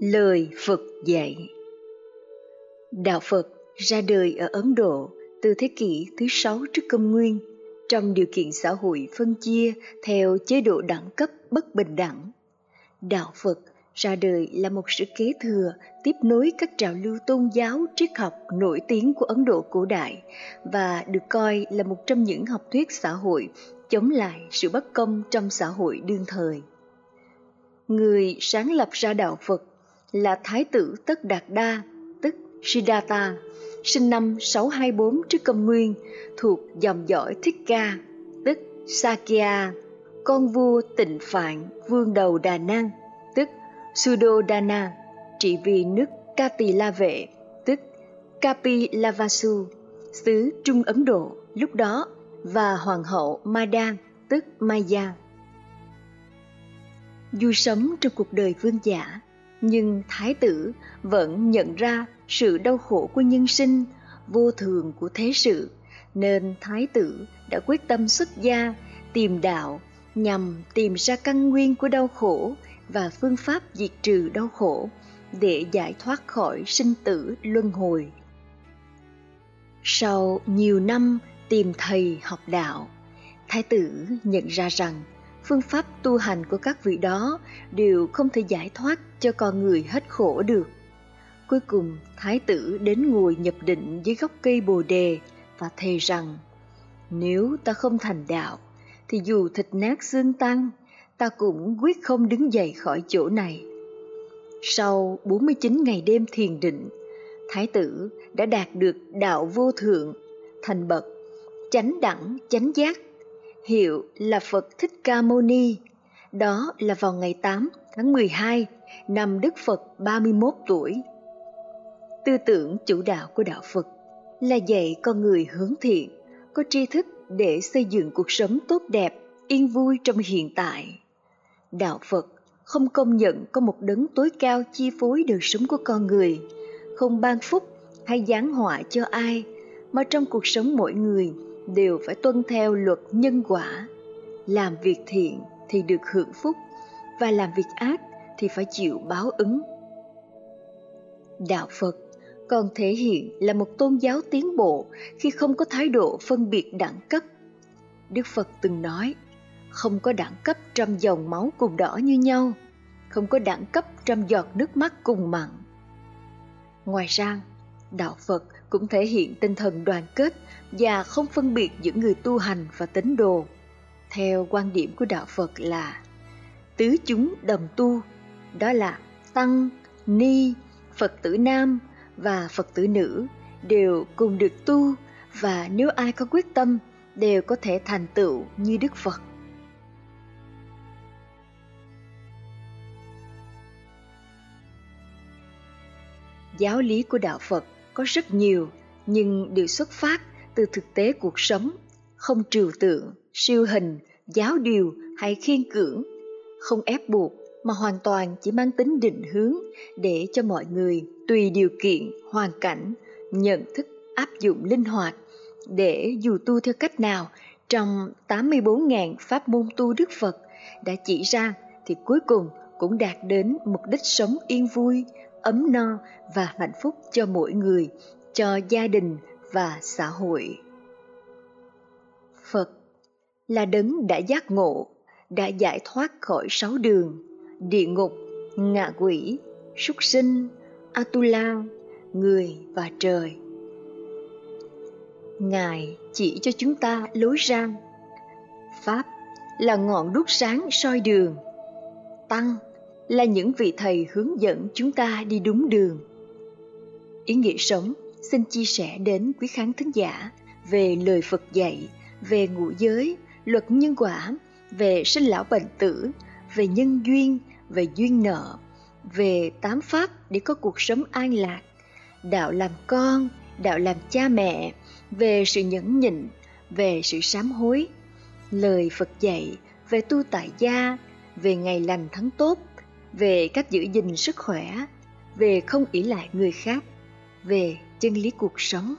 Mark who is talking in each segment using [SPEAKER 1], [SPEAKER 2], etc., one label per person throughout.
[SPEAKER 1] Lời Phật dạy Đạo Phật ra đời ở Ấn Độ từ thế kỷ thứ sáu trước công nguyên, trong điều kiện xã hội phân chia theo chế độ đẳng cấp bất bình đẳng. Đạo Phật ra đời là một sự kế thừa, tiếp nối các trào lưu tôn giáo triết học nổi tiếng của Ấn Độ cổ đại và được coi là một trong những học thuyết xã hội chống lại sự bất công trong xã hội đương thời. Người sáng lập ra đạo Phật là Thái tử Tất Đạt Đa, tức Siddhartha, sinh năm 624 trước công nguyên, thuộc dòng dõi Thích Ca, tức Sakya, con vua tịnh phạn vương đầu Đà Nang, tức Sudodana, trị vì nước Kati La Vệ, tức Kapi Lavasu, xứ Trung Ấn Độ lúc đó và hoàng hậu Madan, tức Maya. Dù sống trong cuộc đời vương giả, nhưng thái tử vẫn nhận ra sự đau khổ của nhân sinh, vô thường của thế sự, nên thái tử đã quyết tâm xuất gia tìm đạo nhằm tìm ra căn nguyên của đau khổ và phương pháp diệt trừ đau khổ để giải thoát khỏi sinh tử luân hồi. Sau nhiều năm tìm thầy học đạo, thái tử nhận ra rằng phương pháp tu hành của các vị đó đều không thể giải thoát cho con người hết khổ được. Cuối cùng, thái tử đến ngồi nhập định dưới gốc cây bồ đề và thề rằng nếu ta không thành đạo thì dù thịt nát xương tan ta cũng quyết không đứng dậy khỏi chỗ này. Sau 49 ngày đêm thiền định, Thái tử đã đạt được đạo vô thượng, thành bậc, chánh đẳng, chánh giác, hiệu là Phật Thích Ca Mâu Ni. Đó là vào ngày 8 tháng 12 năm Đức Phật 31 tuổi. Tư tưởng chủ đạo của đạo Phật là dạy con người hướng thiện, có tri thức để xây dựng cuộc sống tốt đẹp, yên vui trong hiện tại. Đạo Phật không công nhận có một đấng tối cao chi phối đời sống của con người, không ban phúc hay giáng họa cho ai, mà trong cuộc sống mỗi người đều phải tuân theo luật nhân quả. Làm việc thiện thì được hưởng phúc, và làm việc ác thì phải chịu báo ứng. Đạo Phật còn thể hiện là một tôn giáo tiến bộ khi không có thái độ phân biệt đẳng cấp. Đức Phật từng nói, không có đẳng cấp trăm dòng máu cùng đỏ như nhau, không có đẳng cấp trăm giọt nước mắt cùng mặn. Ngoài ra, đạo Phật cũng thể hiện tinh thần đoàn kết và không phân biệt giữa người tu hành và tín đồ. Theo quan điểm của đạo Phật là tứ chúng đồng tu, đó là tăng, ni, Phật tử nam và Phật tử nữ đều cùng được tu và nếu ai có quyết tâm đều có thể thành tựu như Đức Phật. Giáo lý của đạo Phật có rất nhiều nhưng đều xuất phát từ thực tế cuộc sống, không trừu tượng, siêu hình, giáo điều hay khiên cưỡng, không ép buộc mà hoàn toàn chỉ mang tính định hướng để cho mọi người tùy điều kiện, hoàn cảnh, nhận thức áp dụng linh hoạt để dù tu theo cách nào trong 84.000 pháp môn tu Đức Phật đã chỉ ra thì cuối cùng cũng đạt đến mục đích sống yên vui, ấm no và hạnh phúc cho mỗi người, cho gia đình và xã hội. Phật là đấng đã giác ngộ, đã giải thoát khỏi sáu đường, địa ngục, ngạ quỷ, súc sinh, Atula, người và trời. Ngài chỉ cho chúng ta lối ra. Pháp là ngọn đuốc sáng soi đường. Tăng là những vị thầy hướng dẫn chúng ta đi đúng đường. Ý nghĩa sống xin chia sẻ đến quý khán thính giả về lời Phật dạy, về ngũ giới, luật nhân quả, về sinh lão bệnh tử, về nhân duyên, về duyên nợ, về tám pháp để có cuộc sống an lạc, đạo làm con, đạo làm cha mẹ, về sự nhẫn nhịn, về sự sám hối, lời Phật dạy về tu tại gia, về ngày lành tháng tốt, về cách giữ gìn sức khỏe, về không ỷ lại người khác, về chân lý cuộc sống.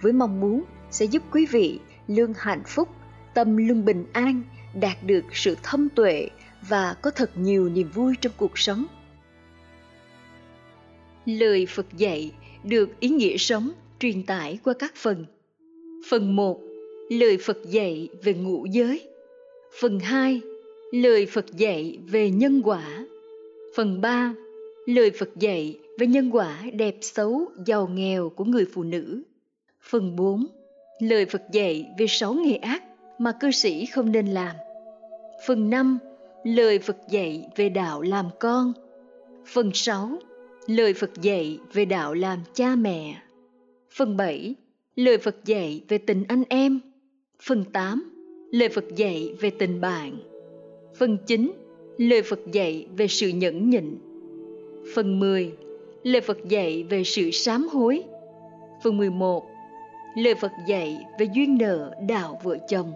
[SPEAKER 1] Với mong muốn sẽ giúp quý vị lương hạnh phúc, tâm lương bình an, đạt được sự thâm tuệ và có thật nhiều niềm vui trong cuộc sống. Lời Phật dạy được ý nghĩa sống truyền tải qua các phần. Phần 1. Lời Phật dạy về ngũ giới. Phần 2. Lời Phật dạy về nhân quả. Phần 3. Lời Phật dạy về nhân quả đẹp xấu, giàu nghèo của người phụ nữ. Phần 4. Lời Phật dạy về sáu nghề ác mà cư sĩ không nên làm. Phần 5. Lời Phật dạy về đạo làm con. Phần 6. Lời Phật dạy về đạo làm cha mẹ. Phần 7. Lời Phật dạy về tình anh em. Phần 8. Lời Phật dạy về tình bạn. Phần 9. Lời Phật dạy về sự nhẫn nhịn. Phần 10. Lời Phật dạy về sự sám hối. Phần 11. Lời Phật dạy về duyên nợ đạo vợ chồng.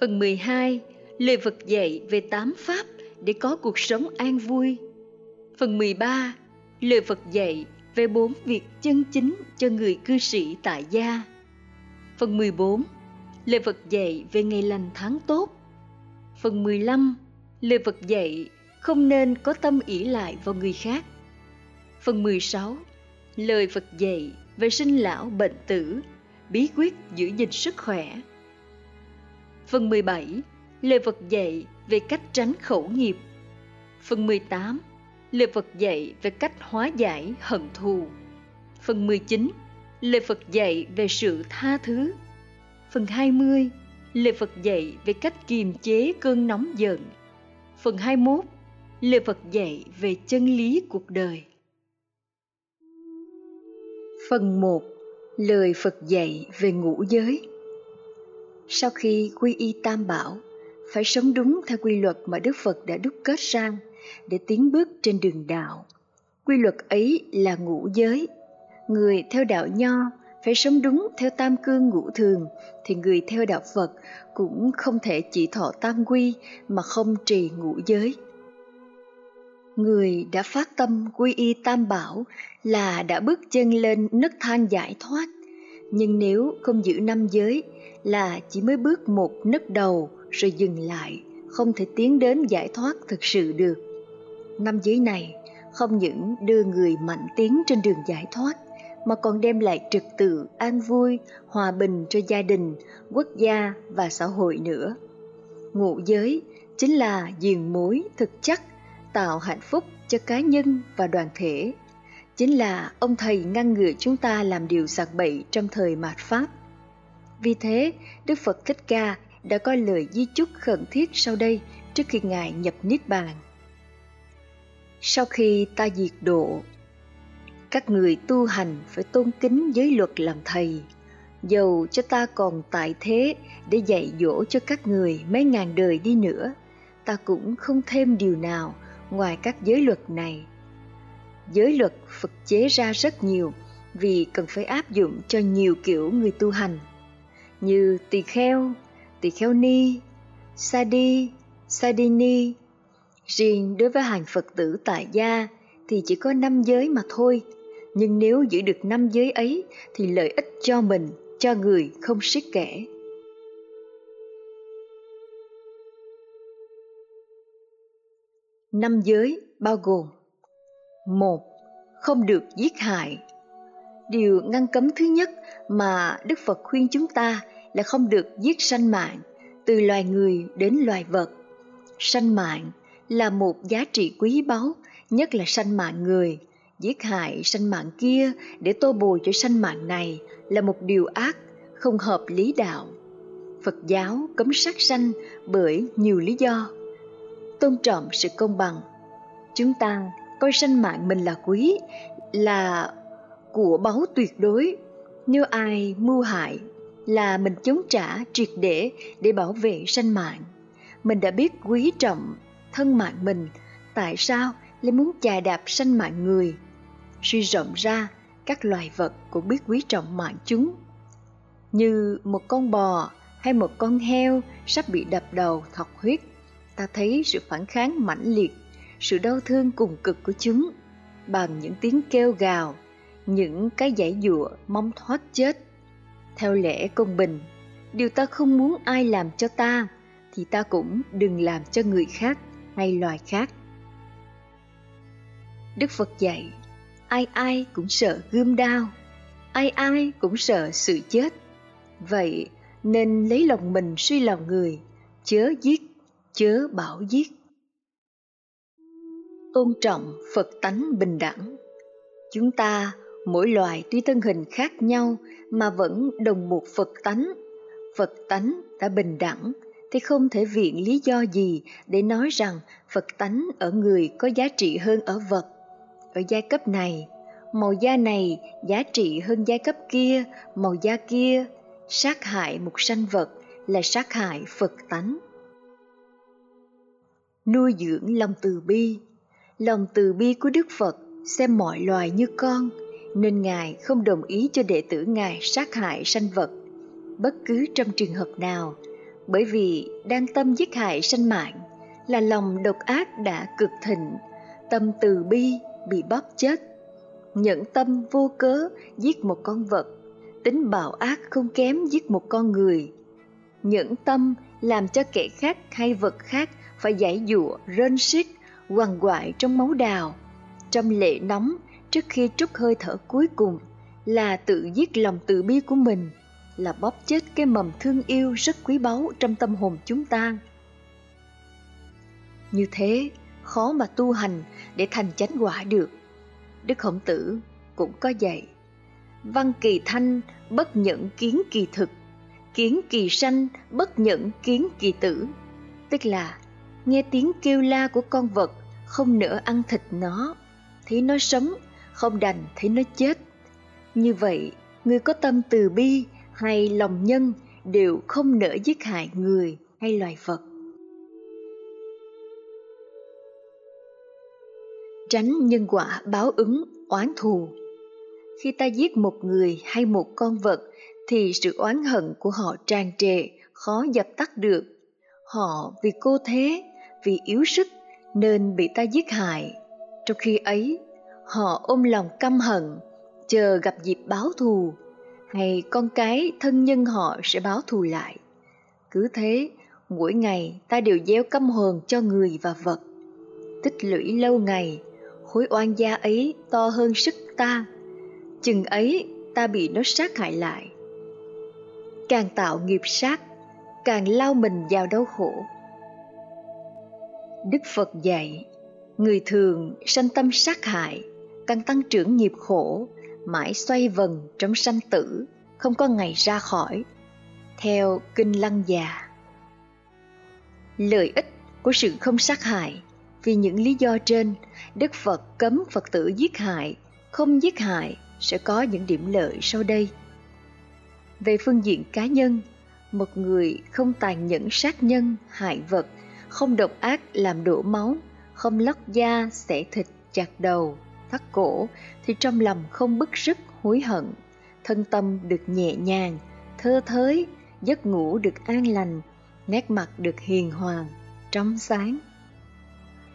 [SPEAKER 1] Phần 12. Lời Phật dạy về tám pháp để có cuộc sống an vui. Phần 13. Lời Phật dạy về bốn việc chân chính cho người cư sĩ tại gia. Phần 14. Lời Phật dạy về ngày lành tháng tốt. Phần 15. Lời Phật dạy không nên có tâm ỷ lại vào người khác. Phần 16. Lời Phật dạy về sinh lão bệnh tử, bí quyết giữ gìn sức khỏe. Phần 17. Lời Phật dạy về cách tránh khẩu nghiệp. Phần 18. Lời Phật dạy về cách hóa giải hận thù. Phần 19. Lời Phật dạy về sự tha thứ. Phần 20. Lời Phật dạy về cách kiềm chế cơn nóng giận. Phần 21. Lời Phật dạy về chân lý cuộc đời. Phần 1. Lời Phật dạy về ngũ giới Sau khi quy y tam bảo, phải sống đúng theo quy luật mà Đức Phật đã đúc kết sang để tiến bước trên đường đạo. Quy luật ấy là ngũ giới. Người theo đạo nho phải sống đúng theo tam cương ngũ thường thì người theo đạo Phật cũng không thể chỉ thọ tam quy mà không trì ngũ giới. Người đã phát tâm quy y tam bảo là đã bước chân lên nấc thang giải thoát. Nhưng nếu không giữ năm giới là chỉ mới bước một nấc đầu rồi dừng lại, không thể tiến đến giải thoát thực sự được. Năm giới này không những đưa người mạnh tiến trên đường giải thoát mà còn đem lại trật tự, an vui, hòa bình cho gia đình, quốc gia và xã hội nữa. Ngũ giới chính là diền mối thực chất tạo hạnh phúc cho cá nhân và đoàn thể. Chính là ông thầy ngăn ngừa chúng ta làm điều sạc bậy trong thời mạt Pháp. Vì thế, Đức Phật Thích Ca đã có lời di chúc khẩn thiết sau đây trước khi Ngài nhập Niết Bàn. Sau khi ta diệt độ, các người tu hành phải tôn kính giới luật làm thầy, dầu cho ta còn tại thế để dạy dỗ cho các người mấy ngàn đời đi nữa, ta cũng không thêm điều nào ngoài các giới luật này. Giới luật Phật chế ra rất nhiều vì cần phải áp dụng cho nhiều kiểu người tu hành, như tỳ kheo, tỳ kheo ni, sa đi, sa đi ni. Riêng đối với hàng Phật tử tại gia thì chỉ có năm giới mà thôi, nhưng nếu giữ được năm giới ấy thì lợi ích cho mình, cho người không siết kể. Năm giới bao gồm một Không được giết hại Điều ngăn cấm thứ nhất mà Đức Phật khuyên chúng ta là không được giết sanh mạng, từ loài người đến loài vật. Sanh mạng là một giá trị quý báu, nhất là sanh mạng người. Giết hại sanh mạng kia để tô bồi cho sanh mạng này là một điều ác, không hợp lý đạo. Phật giáo cấm sát sanh bởi nhiều lý do tôn trọng sự công bằng. Chúng ta coi sanh mạng mình là quý, là của báu tuyệt đối. Nếu ai mưu hại là mình chống trả triệt để để bảo vệ sanh mạng. Mình đã biết quý trọng thân mạng mình, tại sao lại muốn chà đạp sanh mạng người? Suy rộng ra, các loài vật cũng biết quý trọng mạng chúng. Như một con bò hay một con heo sắp bị đập đầu thọc huyết ta thấy sự phản kháng mãnh liệt, sự đau thương cùng cực của chúng bằng những tiếng kêu gào, những cái giải dụa mong thoát chết. Theo lẽ công bình, điều ta không muốn ai làm cho ta thì ta cũng đừng làm cho người khác hay loài khác. Đức Phật dạy, ai ai cũng sợ gươm đao, ai ai cũng sợ sự chết. Vậy nên lấy lòng mình suy lòng người, chớ giết, chớ bảo giết. Tôn trọng Phật tánh bình đẳng Chúng ta, mỗi loài tuy thân hình khác nhau mà vẫn đồng một Phật tánh. Phật tánh đã bình đẳng, thì không thể viện lý do gì để nói rằng Phật tánh ở người có giá trị hơn ở vật. Ở giai cấp này, màu da này giá trị hơn giai cấp kia, màu da kia. Sát hại một sanh vật là sát hại Phật tánh. Nuôi dưỡng lòng từ bi Lòng từ bi của Đức Phật xem mọi loài như con, nên Ngài không đồng ý cho đệ tử Ngài sát hại sanh vật, bất cứ trong trường hợp nào, bởi vì đang tâm giết hại sanh mạng là lòng độc ác đã cực thịnh, tâm từ bi bị bóp chết. Nhẫn tâm vô cớ giết một con vật, tính bạo ác không kém giết một con người. Nhẫn tâm làm cho kẻ khác hay vật khác phải giải dụa, rên xiết, quằn quại trong máu đào trong lệ nóng trước khi trút hơi thở cuối cùng là tự giết lòng tự bi của mình, là bóp chết cái mầm thương yêu rất quý báu trong tâm hồn chúng ta. Như thế, khó mà tu hành để thành chánh quả được. Đức Khổng Tử cũng có dạy. Văn kỳ thanh, bất nhận kiến kỳ thực, kiến kỳ sanh, bất nhận kiến kỳ tử. Tức là, nghe tiếng kêu la của con vật, không nỡ ăn thịt nó, thấy nó sống, không đành thấy nó chết. Như vậy, người có tâm từ bi hay lòng nhân đều không nỡ giết hại người hay loài vật. Tránh nhân quả báo ứng, oán thù. Khi ta giết một người hay một con vật thì sự oán hận của họ tràn trề, khó dập tắt được. Họ vì cô thế, vì yếu sức nên bị ta giết hại trong khi ấy, họ ôm lòng căm hận, chờ gặp dịp báo thù, hay con cái thân nhân họ sẽ báo thù lại. Cứ thế, mỗi ngày ta đều gieo căm hờn cho người và vật. Tích lũy lâu ngày, khối oan gia ấy to hơn sức ta. Chừng ấy ta bị nó sát hại lại. Càng tạo nghiệp sát, càng lao mình vào đau khổ. Đức Phật dạy, Người thường sanh tâm sát hại, càng tăng trưởng nghiệp khổ, mãi xoay vần trong sanh tử, không có ngày ra khỏi. Theo Kinh Lăng Già Lợi ích của sự không sát hại vì những lý do trên, Đức Phật cấm Phật tử giết hại, không giết hại sẽ có những điểm lợi sau đây. Về phương diện cá nhân, một người không tàn nhẫn sát nhân, hại vật, không độc ác làm đổ máu, không lóc da, xẻ thịt, chặt đầu, thắt cổ, thì trong lòng không bức rứt, hối hận. Thân tâm được nhẹ nhàng, thơ thới, giấc ngủ được an lành, nét mặt được hiền hòa, trong sáng.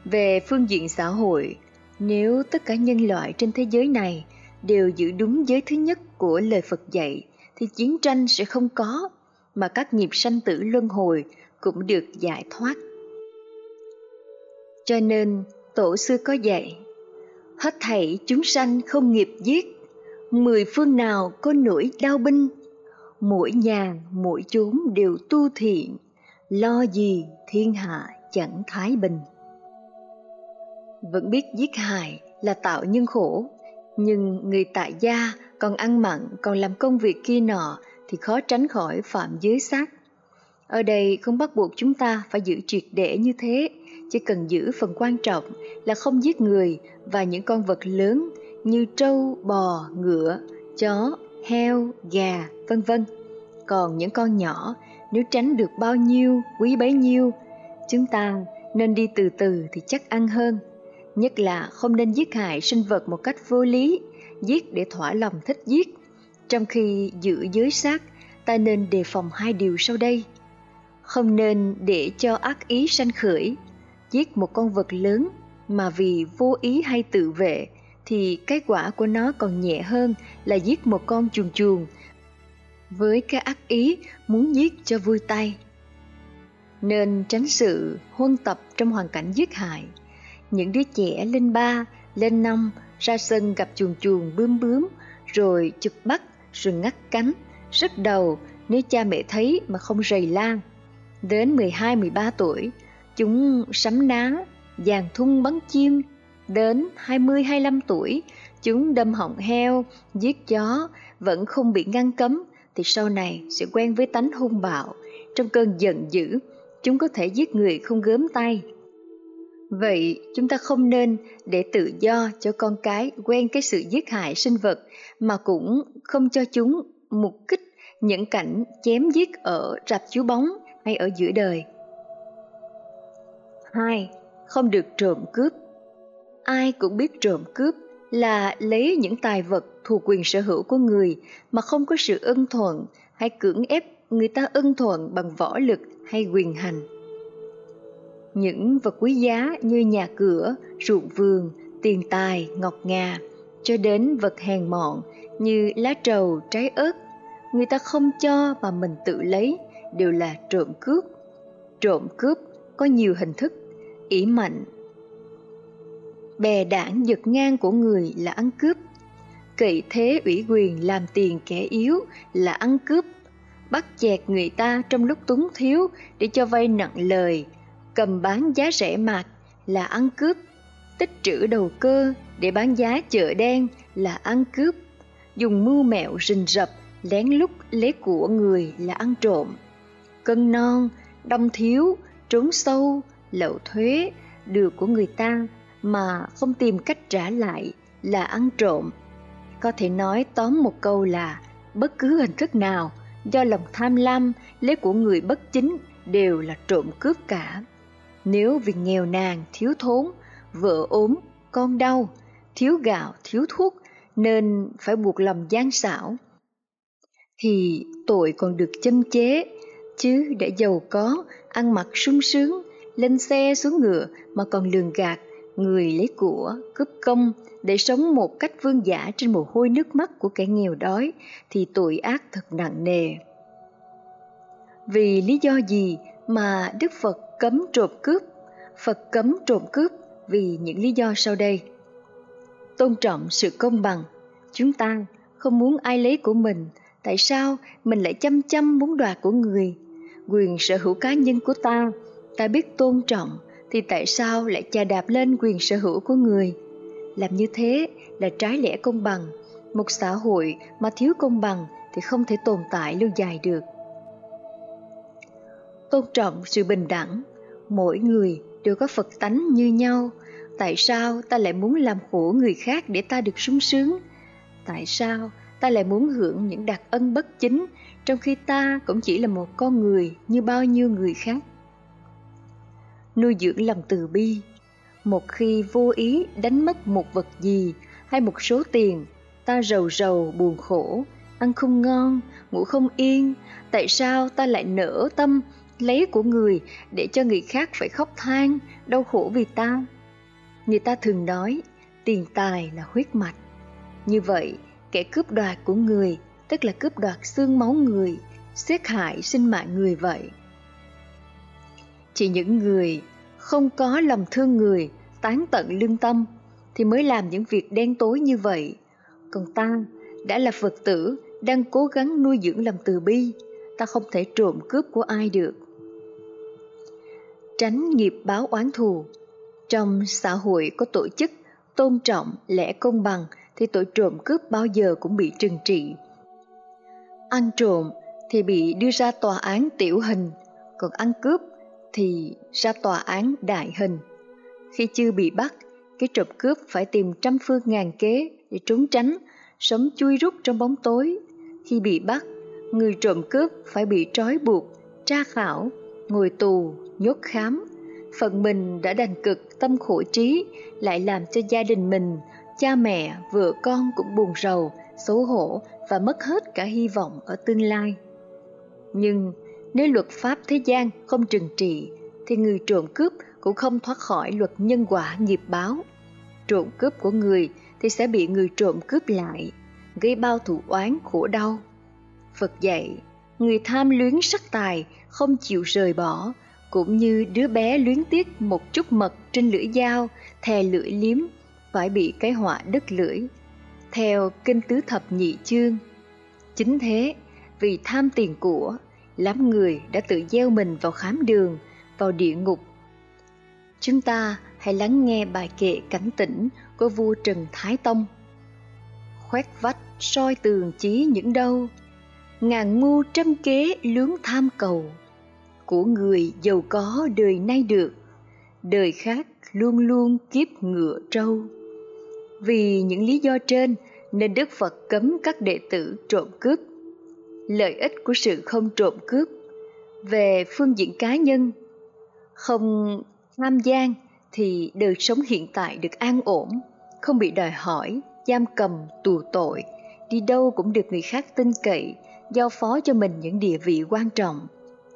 [SPEAKER 1] Về phương diện xã hội, nếu tất cả nhân loại trên thế giới này đều giữ đúng giới thứ nhất của lời Phật dạy, thì chiến tranh sẽ không có, mà các nghiệp sanh tử luân hồi cũng được giải thoát. Cho nên, tổ sư có dạy, hết thảy chúng sanh không nghiệp giết, mười phương nào có nỗi đau binh, mỗi nhà, mỗi chốn đều tu thiện, lo gì thiên hạ chẳng thái bình. Vẫn biết giết hại là tạo nhân khổ, nhưng người tại gia còn ăn mặn còn làm công việc kia nọ thì khó tránh khỏi phạm giới sát. Ở đây không bắt buộc chúng ta phải giữ triệt để như thế, chỉ cần giữ phần quan trọng là không giết người và những con vật lớn như trâu, bò, ngựa, chó, heo, gà, vân vân. Còn những con nhỏ, nếu tránh được bao nhiêu, quý bấy nhiêu, chúng ta nên đi từ từ thì chắc ăn hơn. Nhất là không nên giết hại sinh vật một cách vô lý, giết để thỏa lòng thích giết. Trong khi giữ giới sát, ta nên đề phòng hai điều sau đây. Không nên để cho ác ý sanh khởi, giết một con vật lớn mà vì vô ý hay tự vệ thì cái quả của nó còn nhẹ hơn là giết một con chuồn chuồn với cái ác ý muốn giết cho vui tay. Nên tránh sự huân tập trong hoàn cảnh giết hại. Những đứa trẻ lên ba, lên năm ra sân gặp chuồn chuồn bướm bướm, rồi chụp bắt, rồi ngắt cánh, rất đầu nếu cha mẹ thấy mà không rầy lan. Đến 12-13 tuổi, chúng sắm ná, dàn thun bắn chim. Đến 20-25 tuổi, chúng đâm họng heo, giết chó, vẫn không bị ngăn cấm, thì sau này sẽ quen với tánh hung bạo. Trong cơn giận dữ, chúng có thể giết người không gớm tay. Vậy, chúng ta không nên để tự do cho con cái quen cái sự giết hại sinh vật, mà cũng không cho chúng mục kích những cảnh chém giết ở rạp chiếu bóng hay ở giữa đời. 2. Không được trộm cướp Ai cũng biết trộm cướp là lấy những tài vật thuộc quyền sở hữu của người mà không có sự ưng thuận hay cưỡng ép người ta ưng thuận bằng võ lực hay quyền hành. Những vật quý giá như nhà cửa, ruộng vườn, tiền tài, ngọc ngà, cho đến vật hèn mọn như lá trầu, trái ớt, người ta không cho mà mình tự lấy đều là trộm cướp. Trộm cướp có nhiều hình thức, ỷ mạnh. Bè đảng giật ngang của người là ăn cướp, cậy thế ủy quyền làm tiền kẻ yếu là ăn cướp, bắt chẹt người ta trong lúc túng thiếu để cho vay nặng lời, cầm bán giá rẻ mạt là ăn cướp, tích trữ đầu cơ để bán giá chợ đen là ăn cướp, dùng mưu mẹo rình rập lén lút lấy của người là ăn trộm. Cân non, đông thiếu, trốn sâu, lậu thuế, được của người ta mà không tìm cách trả lại là ăn trộm. Có thể nói tóm một câu là bất cứ hình thức nào do lòng tham lam lấy của người bất chính đều là trộm cướp cả. Nếu vì nghèo nàn, thiếu thốn, vợ ốm, con đau, thiếu gạo, thiếu thuốc nên phải buộc lòng gian xảo, thì tội còn được châm chế, chứ đã giàu có, ăn mặc sung sướng, lên xe xuống ngựa mà còn lường gạt, người lấy của, cướp công để sống một cách vương giả trên mồ hôi nước mắt của kẻ nghèo đói thì tội ác thật nặng nề. Vì lý do gì mà Đức Phật cấm trộm cướp? Phật cấm trộm cướp vì những lý do sau đây. Tôn trọng sự công bằng, chúng ta không muốn ai lấy của mình. Tại sao mình lại chăm chăm muốn đoạt của người? Quyền sở hữu cá nhân của ta. Ta biết tôn trọng thì tại sao lại chà đạp lên quyền sở hữu của người? Làm như thế là trái lẽ công bằng. Một xã hội mà thiếu công bằng thì không thể tồn tại lâu dài được tôn trọng sự bình đẳng. Mỗi người đều có phật tánh như nhau. Tại sao ta lại muốn làm khổ người khác để ta được sung sướng? Tại sao ta lại muốn hưởng những đặc ân bất chính, trong khi ta cũng chỉ là một con người như bao nhiêu người khác? Nuôi dưỡng lòng từ bi. Một khi vô ý đánh mất một vật gì hay một số tiền, ta rầu rầu buồn khổ, ăn không ngon, ngủ không yên, tại sao ta lại nở tâm lấy của người để cho người khác phải khóc than, đau khổ vì ta. Người ta thường nói, tiền tài là huyết mạch. Như vậy, kẻ cướp đoạt của người, tức là cướp đoạt xương máu người xét hại sinh mạng người vậy. Chỉ những người không có lòng thương người, tán tận lương tâm, thì mới làm những việc đen tối như vậy. Còn ta đã là phật tử, đang cố gắng nuôi dưỡng lòng từ bi, ta không thể trộm cướp của ai được tránh nghiệp báo oán thù trong xã hội có tổ chức tôn trọng lẽ công bằng thì tội trộm cướp bao giờ cũng bị trừng trị. Ăn trộm thì bị đưa ra tòa án tiểu hình, còn ăn cướp thì ra tòa án đại hình. Khi chưa bị bắt, cái trộm cướp phải tìm trăm phương ngàn kế để trốn tránh, sống chui rút trong bóng tối. Khi bị bắt, người trộm cướp phải bị trói buộc, tra khảo, ngồi tù, nhốt khám. phần mình đã đành cực tâm khổ trí, lại làm cho gia đình mình cha mẹ, vợ con cũng buồn rầu, xấu hổ và mất hết cả hy vọng ở tương lai. Nhưng nếu luật pháp thế gian không trừng trị, thì người trộm cướp cũng không thoát khỏi luật nhân quả nghiệp báo. Trộm cướp của người thì sẽ bị người trộm cướp lại, gây bao thủ oán khổ đau. Phật dạy, người tham luyến sắc tài không chịu rời bỏ, cũng như đứa bé luyến tiếc một chút mật trên lưỡi dao, thè lưỡi liếm phải bị cái họa đứt lưỡi. Theo Kinh Tứ Thập Nhị Chương, chính thế, vì tham tiền của, lắm người đã tự gieo mình vào khám đường, vào địa ngục. Chúng ta hãy lắng nghe bài kệ cảnh tỉnh của vua Trần Thái Tông. Khoét vách soi tường chí những đâu, ngàn ngu trăm kế lướng tham cầu, của người giàu có đời nay được, đời khác luôn luôn kiếp ngựa trâu. Vì những lý do trên nên Đức Phật cấm các đệ tử trộm cướp. Lợi ích của sự không trộm cướp về phương diện cá nhân, không tham gian thì đời sống hiện tại được an ổn, không bị đòi hỏi, giam cầm, tù tội, đi đâu cũng được người khác tin cậy, giao phó cho mình những địa vị quan trọng.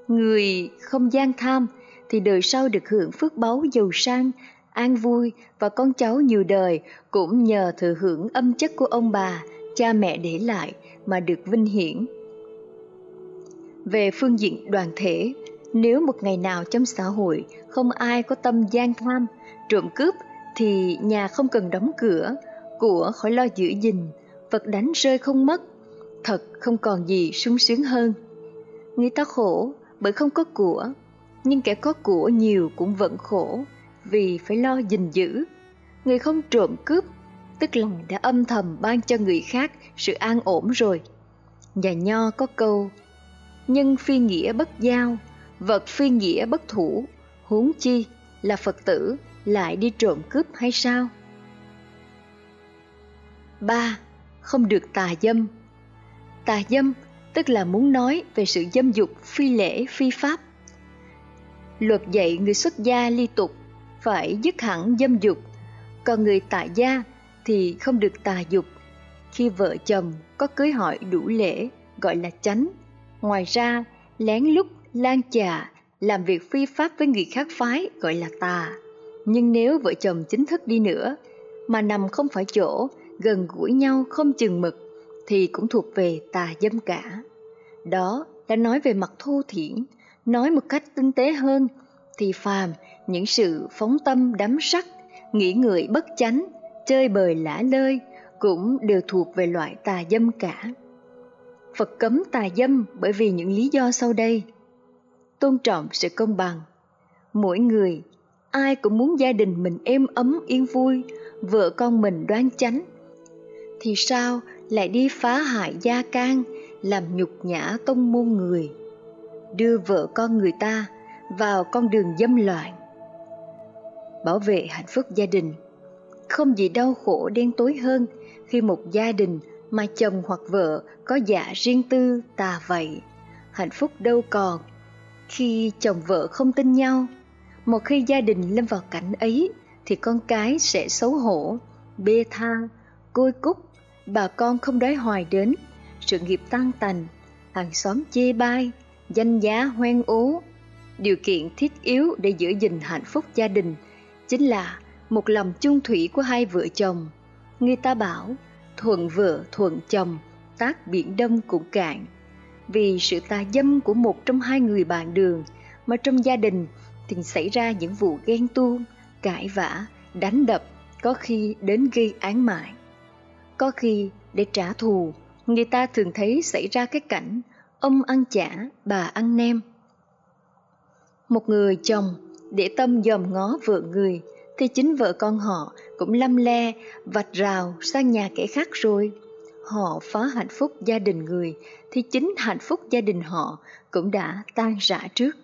[SPEAKER 1] Người không gian tham thì đời sau được hưởng phước báu giàu sang, an vui và con cháu nhiều đời cũng nhờ thừa hưởng âm chất của ông bà, cha mẹ để lại mà được vinh hiển. Về phương diện đoàn thể, nếu một ngày nào trong xã hội không ai có tâm gian tham, trộm cướp thì nhà không cần đóng cửa, của khỏi lo giữ gìn, vật đánh rơi không mất, thật không còn gì sung sướng hơn. Người ta khổ bởi không có của, nhưng kẻ có của nhiều cũng vẫn khổ vì phải lo gìn giữ. Người không trộm cướp, tức là đã âm thầm ban cho người khác sự an ổn rồi. Nhà nho có câu, nhân phi nghĩa bất giao, vật phi nghĩa bất thủ, huống chi là Phật tử lại đi trộm cướp hay sao? ba Không được tà dâm Tà dâm tức là muốn nói về sự dâm dục phi lễ phi pháp. Luật dạy người xuất gia ly tục phải dứt hẳn dâm dục, còn người tại gia thì không được tà dục. Khi vợ chồng có cưới hỏi đủ lễ gọi là chánh. Ngoài ra, lén lút, lan trà, làm việc phi pháp với người khác phái gọi là tà. Nhưng nếu vợ chồng chính thức đi nữa, mà nằm không phải chỗ, gần gũi nhau không chừng mực, thì cũng thuộc về tà dâm cả. Đó là nói về mặt thô thiển, nói một cách tinh tế hơn, thì phàm những sự phóng tâm đắm sắc, nghĩ người bất chánh, chơi bời lả lơi cũng đều thuộc về loại tà dâm cả. Phật cấm tà dâm bởi vì những lý do sau đây. Tôn trọng sự công bằng. Mỗi người, ai cũng muốn gia đình mình êm ấm yên vui, vợ con mình đoan chánh. Thì sao lại đi phá hại gia can, làm nhục nhã tông môn người, đưa vợ con người ta vào con đường dâm loạn bảo vệ hạnh phúc gia đình. Không gì đau khổ đen tối hơn khi một gia đình mà chồng hoặc vợ có dạ riêng tư tà vậy. Hạnh phúc đâu còn khi chồng vợ không tin nhau. Một khi gia đình lâm vào cảnh ấy thì con cái sẽ xấu hổ, bê tha, côi cúc, bà con không đói hoài đến, sự nghiệp tăng tành, hàng xóm chê bai, danh giá hoen ố. Điều kiện thiết yếu để giữ gìn hạnh phúc gia đình chính là một lòng chung thủy của hai vợ chồng. Người ta bảo thuận vợ thuận chồng, tác biển đông cũng cạn. Vì sự tà dâm của một trong hai người bạn đường mà trong gia đình thì xảy ra những vụ ghen tuông, cãi vã, đánh đập, có khi đến gây án mạng. Có khi để trả thù, người ta thường thấy xảy ra cái cảnh ông ăn chả, bà ăn nem. Một người chồng để tâm dòm ngó vợ người, thì chính vợ con họ cũng lăm le, vạch rào sang nhà kẻ khác rồi. Họ phá hạnh phúc gia đình người, thì chính hạnh phúc gia đình họ cũng đã tan rã trước.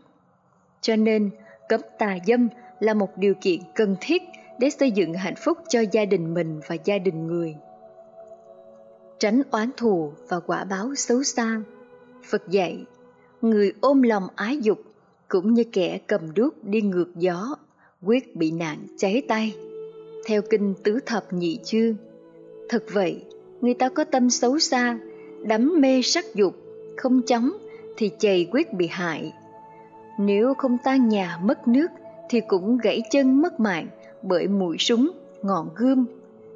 [SPEAKER 1] Cho nên, cấm tà dâm là một điều kiện cần thiết để xây dựng hạnh phúc cho gia đình mình và gia đình người. Tránh oán thù và quả báo xấu xa. Phật dạy, người ôm lòng ái dục cũng như kẻ cầm đuốc đi ngược gió, quyết bị nạn cháy tay. Theo kinh tứ thập nhị chương, thật vậy, người ta có tâm xấu xa, đắm mê sắc dục, không chóng thì chày quyết bị hại. Nếu không tan nhà mất nước thì cũng gãy chân mất mạng bởi mũi súng, ngọn gươm.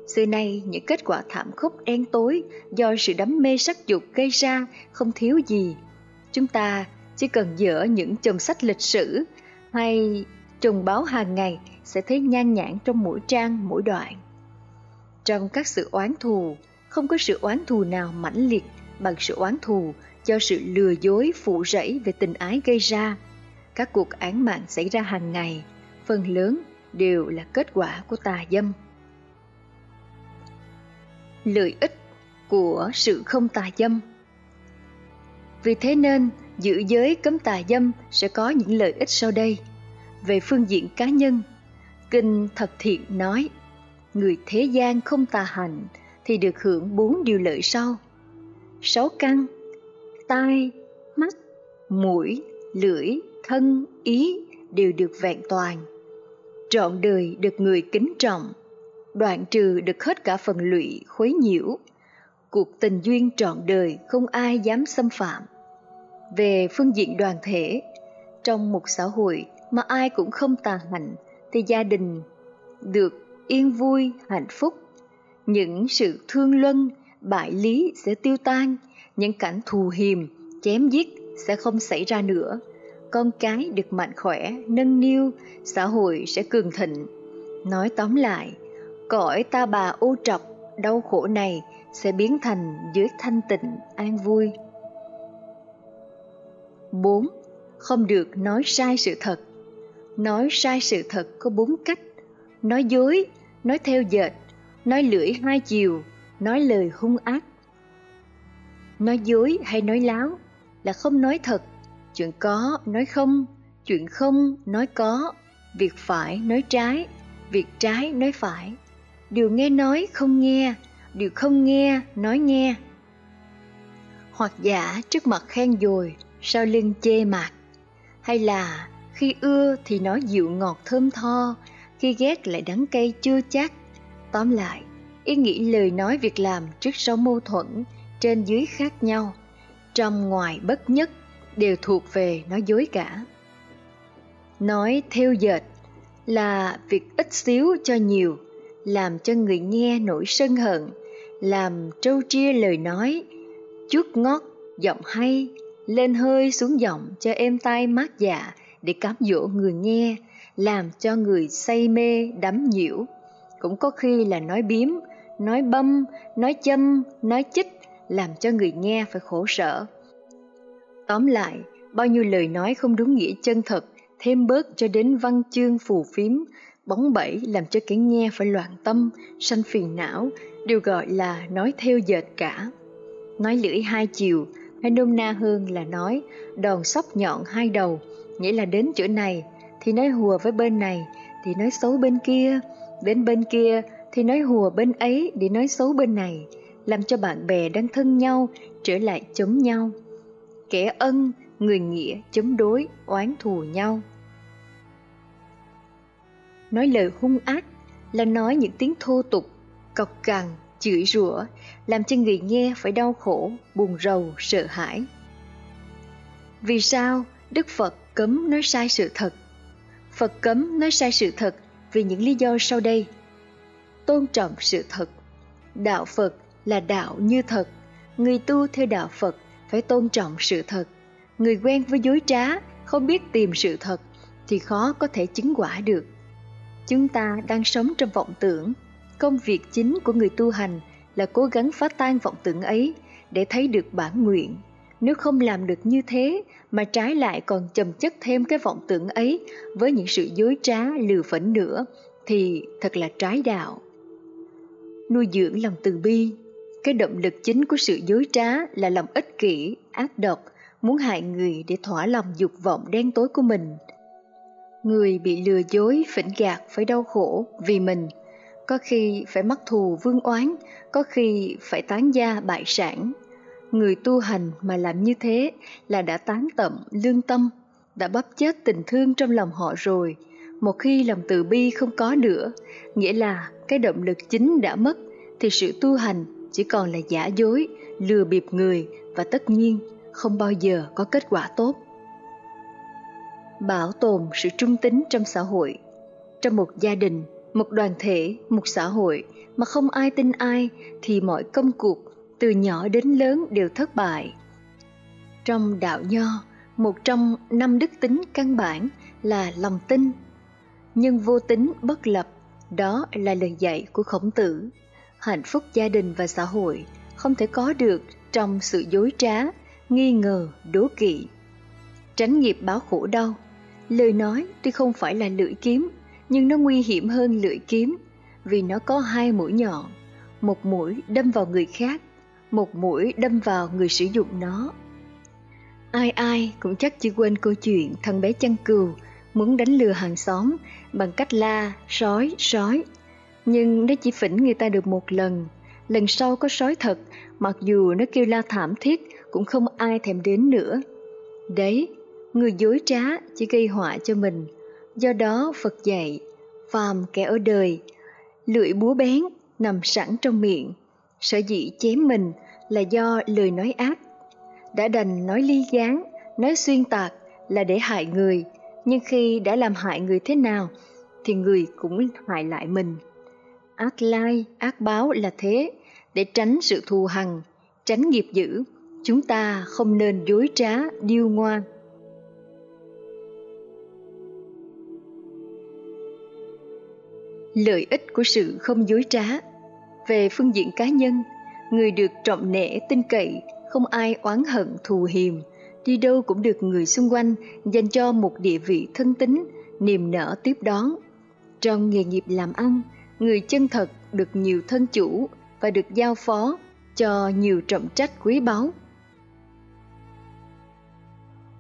[SPEAKER 1] Xưa nay những kết quả thảm khốc đen tối do sự đắm mê sắc dục gây ra không thiếu gì. Chúng ta chỉ cần dỡ những chồng sách lịch sử hay trùng báo hàng ngày sẽ thấy nhan nhản trong mỗi trang mỗi đoạn. Trong các sự oán thù, không có sự oán thù nào mãnh liệt bằng sự oán thù do sự lừa dối phụ rẫy về tình ái gây ra. Các cuộc án mạng xảy ra hàng ngày, phần lớn đều là kết quả của tà dâm. Lợi ích của sự không tà dâm Vì thế nên, giữ giới cấm tà dâm sẽ có những lợi ích sau đây. Về phương diện cá nhân, Kinh Thập Thiện nói, người thế gian không tà hành thì được hưởng bốn điều lợi sau. Sáu căn, tai, mắt, mũi, lưỡi, thân, ý đều được vẹn toàn. Trọn đời được người kính trọng, đoạn trừ được hết cả phần lụy khuấy nhiễu. Cuộc tình duyên trọn đời không ai dám xâm phạm. Về phương diện đoàn thể, trong một xã hội mà ai cũng không tà hạnh thì gia đình được yên vui, hạnh phúc. Những sự thương luân, bại lý sẽ tiêu tan, những cảnh thù hiềm, chém giết sẽ không xảy ra nữa. Con cái được mạnh khỏe, nâng niu, xã hội sẽ cường thịnh. Nói tóm lại, cõi ta bà ô trọc, đau khổ này sẽ biến thành dưới thanh tịnh, an vui. 4. Không được nói sai sự thật Nói sai sự thật có bốn cách Nói dối, nói theo dệt, nói lưỡi hai chiều, nói lời hung ác. Nói dối hay nói láo là không nói thật, chuyện có nói không, chuyện không nói có, việc phải nói trái, việc trái nói phải. Điều nghe nói không nghe, điều không nghe nói nghe. Hoặc giả trước mặt khen dồi, sau lưng chê mạc. Hay là khi ưa thì nói dịu ngọt thơm tho, khi ghét lại đắng cay chưa chắc. Tóm lại, ý nghĩ lời nói việc làm trước sau mâu thuẫn, trên dưới khác nhau, trong ngoài bất nhất đều thuộc về nói dối cả. Nói theo dệt là việc ít xíu cho nhiều, làm cho người nghe nổi sân hận, làm trâu chia lời nói, chút ngót, giọng hay, lên hơi xuống giọng cho êm tai mát dạ để cám dỗ người nghe, làm cho người say mê đắm nhiễu. Cũng có khi là nói biếm, nói bâm, nói châm, nói chích, làm cho người nghe phải khổ sở. Tóm lại, bao nhiêu lời nói không đúng nghĩa chân thật, thêm bớt cho đến văn chương phù phiếm, bóng bẫy làm cho kẻ nghe phải loạn tâm, sanh phiền não, đều gọi là nói theo dệt cả. Nói lưỡi hai chiều, hay nôm na hơn là nói đòn sóc nhọn hai đầu, nghĩa là đến chỗ này thì nói hùa với bên này thì nói xấu bên kia đến bên kia thì nói hùa bên ấy để nói xấu bên này làm cho bạn bè đang thân nhau trở lại chống nhau kẻ ân người nghĩa chống đối oán thù nhau nói lời hung ác là nói những tiếng thô tục cọc cằn chửi rủa làm cho người nghe phải đau khổ buồn rầu sợ hãi vì sao đức phật cấm nói sai sự thật Phật cấm nói sai sự thật vì những lý do sau đây. Tôn trọng sự thật. Đạo Phật là đạo như thật. Người tu theo đạo Phật phải tôn trọng sự thật. Người quen với dối trá, không biết tìm sự thật thì khó có thể chứng quả được. Chúng ta đang sống trong vọng tưởng. Công việc chính của người tu hành là cố gắng phá tan vọng tưởng ấy để thấy được bản nguyện nếu không làm được như thế mà trái lại còn chầm chất thêm cái vọng tưởng ấy với những sự dối trá lừa phỉnh nữa thì thật là trái đạo. Nuôi dưỡng lòng từ bi, cái động lực chính của sự dối trá là lòng ích kỷ, ác độc, muốn hại người để thỏa lòng dục vọng đen tối của mình. Người bị lừa dối, phỉnh gạt phải đau khổ vì mình, có khi phải mắc thù vương oán, có khi phải tán gia bại sản, Người tu hành mà làm như thế là đã tán tậm lương tâm, đã bắp chết tình thương trong lòng họ rồi. Một khi lòng từ bi không có nữa, nghĩa là cái động lực chính đã mất, thì sự tu hành chỉ còn là giả dối, lừa bịp người và tất nhiên không bao giờ có kết quả tốt. Bảo tồn sự trung tính trong xã hội Trong một gia đình, một đoàn thể, một xã hội mà không ai tin ai thì mọi công cuộc từ nhỏ đến lớn đều thất bại. Trong đạo nho, một trong năm đức tính căn bản là lòng tin. Nhưng vô tính bất lập, đó là lời dạy của khổng tử. hạnh phúc gia đình và xã hội không thể có được trong sự dối trá, nghi ngờ, đố kỵ. Tránh nghiệp báo khổ đau. Lời nói tuy không phải là lưỡi kiếm, nhưng nó nguy hiểm hơn lưỡi kiếm vì nó có hai mũi nhọn, một mũi đâm vào người khác, một mũi đâm vào người sử dụng nó. Ai ai cũng chắc chưa quên câu chuyện thằng bé chăn cừu muốn đánh lừa hàng xóm bằng cách la sói sói. Nhưng nó chỉ phỉnh người ta được một lần, lần sau có sói thật, mặc dù nó kêu la thảm thiết cũng không ai thèm đến nữa. Đấy, người dối trá chỉ gây họa cho mình. Do đó Phật dạy, phàm kẻ ở đời, lưỡi búa bén nằm sẵn trong miệng. Sở dĩ chém mình là do lời nói ác. Đã đành nói ly gián, nói xuyên tạc là để hại người, nhưng khi đã làm hại người thế nào thì người cũng hại lại mình. Ác lai, ác báo là thế, để tránh sự thù hằn, tránh nghiệp dữ, chúng ta không nên dối trá, điêu ngoa. Lợi ích của sự không dối trá Về phương diện cá nhân, người được trọng nể tin cậy, không ai oán hận thù hiềm, đi đâu cũng được người xung quanh dành cho một địa vị thân tín, niềm nở tiếp đón. Trong nghề nghiệp làm ăn, người chân thật được nhiều thân chủ và được giao phó cho nhiều trọng trách quý báu.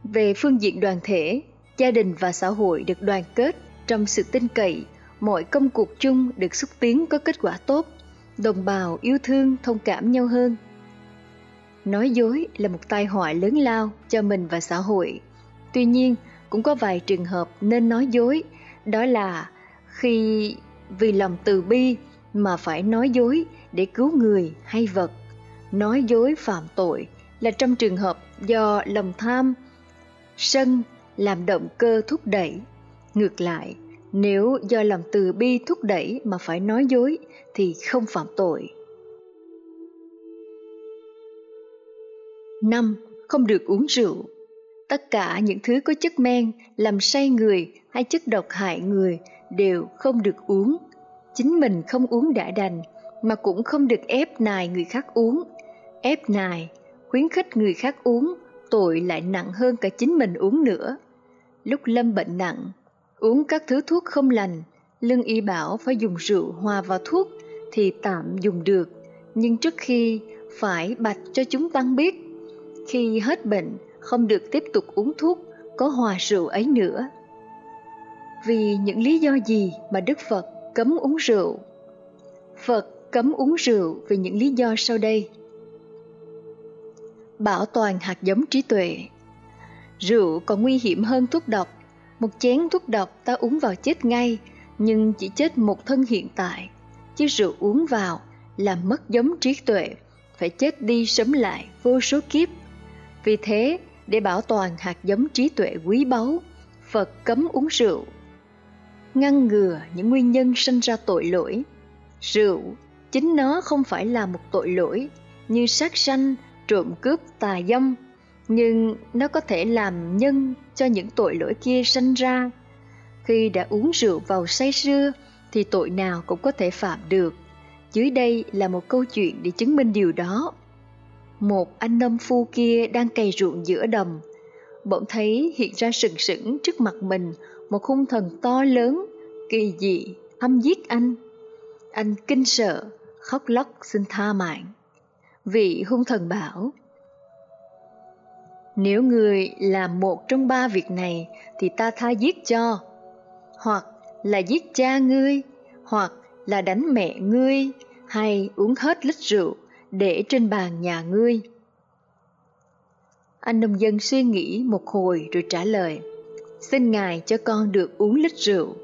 [SPEAKER 1] Về phương diện đoàn thể, gia đình và xã hội được đoàn kết trong sự tin cậy, mọi công cuộc chung được xúc tiến có kết quả tốt, đồng bào yêu thương thông cảm nhau hơn. Nói dối là một tai họa lớn lao cho mình và xã hội. Tuy nhiên, cũng có vài trường hợp nên nói dối, đó là khi vì lòng từ bi mà phải nói dối để cứu người hay vật. Nói dối phạm tội là trong trường hợp do lòng tham, sân làm động cơ thúc đẩy. Ngược lại, nếu do lòng từ bi thúc đẩy mà phải nói dối thì không phạm tội. 5. Không được uống rượu. Tất cả những thứ có chất men làm say người hay chất độc hại người đều không được uống. Chính mình không uống đã đành, mà cũng không được ép nài người khác uống. Ép nài, khuyến khích người khác uống, tội lại nặng hơn cả chính mình uống nữa. Lúc lâm bệnh nặng, uống các thứ thuốc không lành, lương y bảo phải dùng rượu hòa vào thuốc thì tạm dùng được, nhưng trước khi phải bạch cho chúng tăng biết, khi hết bệnh không được tiếp tục uống thuốc có hòa rượu ấy nữa. Vì những lý do gì mà Đức Phật cấm uống rượu? Phật cấm uống rượu vì những lý do sau đây. Bảo toàn hạt giống trí tuệ Rượu còn nguy hiểm hơn thuốc độc. Một chén thuốc độc ta uống vào chết ngay, nhưng chỉ chết một thân hiện tại. Chứ rượu uống vào làm mất giống trí tuệ, phải chết đi sớm lại vô số kiếp. Vì thế, để bảo toàn hạt giống trí tuệ quý báu, Phật cấm uống rượu ngăn ngừa những nguyên nhân sinh ra tội lỗi. Rượu, chính nó không phải là một tội lỗi như sát sanh, trộm cướp, tà dâm, nhưng nó có thể làm nhân cho những tội lỗi kia sinh ra. Khi đã uống rượu vào say sưa thì tội nào cũng có thể phạm được. Dưới đây là một câu chuyện để chứng minh điều đó. Một anh nông phu kia đang cày ruộng giữa đồng, bỗng thấy hiện ra sừng sững trước mặt mình một hung thần to lớn, kỳ dị, hăm giết anh. Anh kinh sợ, khóc lóc xin tha mạng. Vị hung thần bảo, nếu người làm một trong ba việc này thì ta tha giết cho, hoặc là giết cha ngươi, hoặc là đánh mẹ ngươi, hay uống hết lít rượu để trên bàn nhà ngươi. Anh nông dân suy nghĩ một hồi rồi trả lời xin ngài cho con được uống lít rượu.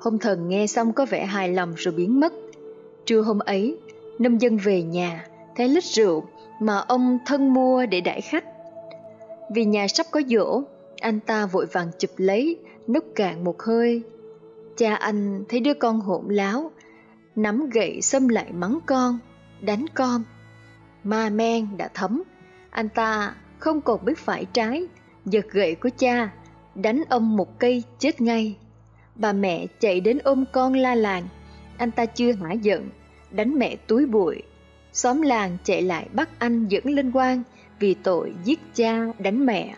[SPEAKER 1] Hôn thần nghe xong có vẻ hài lòng rồi biến mất. Trưa hôm ấy, nông dân về nhà, thấy lít rượu mà ông thân mua để đãi khách. Vì nhà sắp có dỗ, anh ta vội vàng chụp lấy, nút cạn một hơi. Cha anh thấy đứa con hỗn láo, nắm gậy xâm lại mắng con, đánh con. Ma men đã thấm, anh ta không còn biết phải trái, giật gậy của cha đánh ông một cây chết ngay. Bà mẹ chạy đến ôm con la làng, anh ta chưa hả giận, đánh mẹ túi bụi. Xóm làng chạy lại bắt anh dẫn lên quan vì tội giết cha đánh mẹ.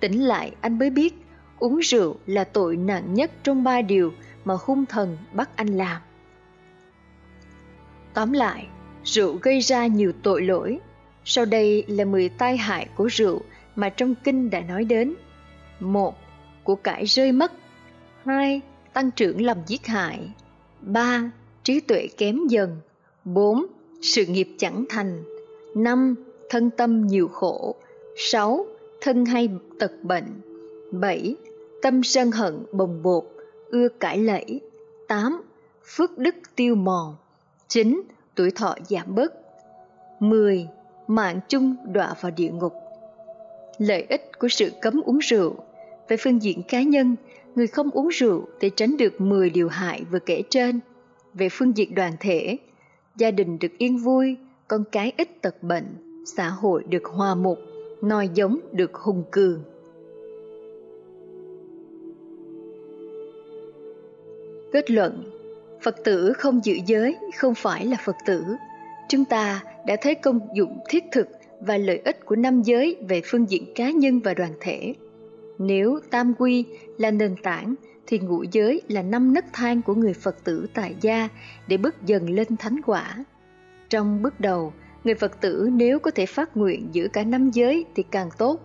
[SPEAKER 1] Tỉnh lại anh mới biết uống rượu là tội nặng nhất trong ba điều mà hung thần bắt anh làm. Tóm lại, rượu gây ra nhiều tội lỗi. Sau đây là 10 tai hại của rượu mà trong kinh đã nói đến. một Của cải rơi mất 2. Tăng trưởng lòng giết hại 3. Trí tuệ kém dần 4. Sự nghiệp chẳng thành 5. Thân tâm nhiều khổ 6. Thân hay tật bệnh 7. Tâm sân hận bồng bột ưa cãi lẫy 8. Phước đức tiêu mòn 9. Tuổi thọ giảm bớt 10. Mạng chung đọa vào địa ngục Lợi ích của sự cấm uống rượu Về phương diện cá nhân, người không uống rượu để tránh được 10 điều hại vừa kể trên. Về phương diện đoàn thể, gia đình được yên vui, con cái ít tật bệnh, xã hội được hòa mục, nòi giống được hùng cường. Kết luận Phật tử không giữ giới không phải là Phật tử. Chúng ta đã thấy công dụng thiết thực và lợi ích của năm giới về phương diện cá nhân và đoàn thể. Nếu tam quy là nền tảng thì ngũ giới là năm nấc thang của người Phật tử tại gia để bước dần lên thánh quả. Trong bước đầu, người Phật tử nếu có thể phát nguyện giữ cả năm giới thì càng tốt.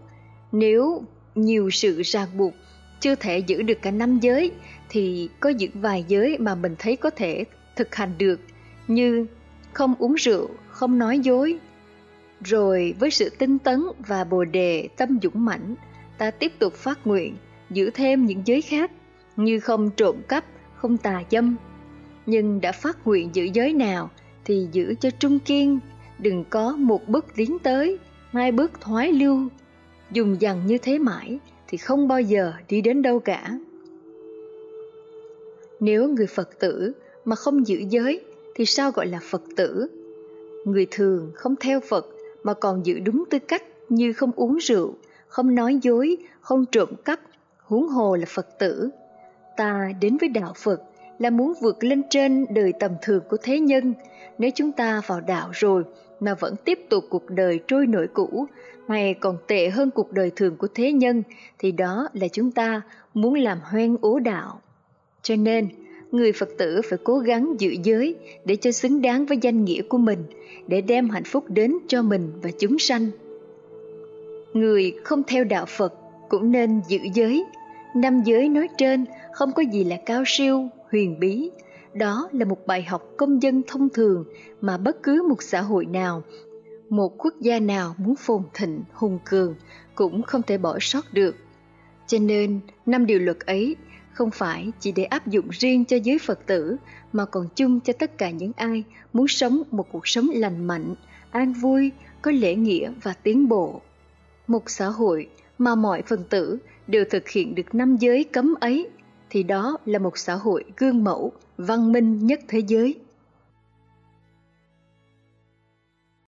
[SPEAKER 1] Nếu nhiều sự ràng buộc chưa thể giữ được cả năm giới thì có những vài giới mà mình thấy có thể thực hành được như không uống rượu, không nói dối. Rồi với sự tinh tấn và bồ đề tâm dũng mãnh, ta tiếp tục phát nguyện giữ thêm những giới khác như không trộm cắp, không tà dâm. Nhưng đã phát nguyện giữ giới nào thì giữ cho trung kiên, đừng có một bước tiến tới, hai bước thoái lưu. Dùng dằn như thế mãi thì không bao giờ đi đến đâu cả. Nếu người Phật tử mà không giữ giới thì sao gọi là Phật tử? Người thường không theo Phật mà còn giữ đúng tư cách như không uống rượu, không nói dối, không trộm cắp, huống hồ là Phật tử. Ta đến với đạo Phật là muốn vượt lên trên đời tầm thường của thế nhân. Nếu chúng ta vào đạo rồi mà vẫn tiếp tục cuộc đời trôi nổi cũ hay còn tệ hơn cuộc đời thường của thế nhân thì đó là chúng ta muốn làm hoen ố đạo. Cho nên, người Phật tử phải cố gắng giữ giới để cho xứng đáng với danh nghĩa của mình, để đem hạnh phúc đến cho mình và chúng sanh. Người không theo đạo Phật cũng nên giữ giới. Năm giới nói trên không có gì là cao siêu, huyền bí. Đó là một bài học công dân thông thường mà bất cứ một xã hội nào, một quốc gia nào muốn phồn thịnh, hùng cường cũng không thể bỏ sót được. Cho nên, năm điều luật ấy không phải chỉ để áp dụng riêng cho giới Phật tử mà còn chung cho tất cả những ai muốn sống một cuộc sống lành mạnh, an vui, có lễ nghĩa và tiến bộ. Một xã hội mà mọi phần tử đều thực hiện được năm giới cấm ấy thì đó là một xã hội gương mẫu, văn minh nhất thế giới.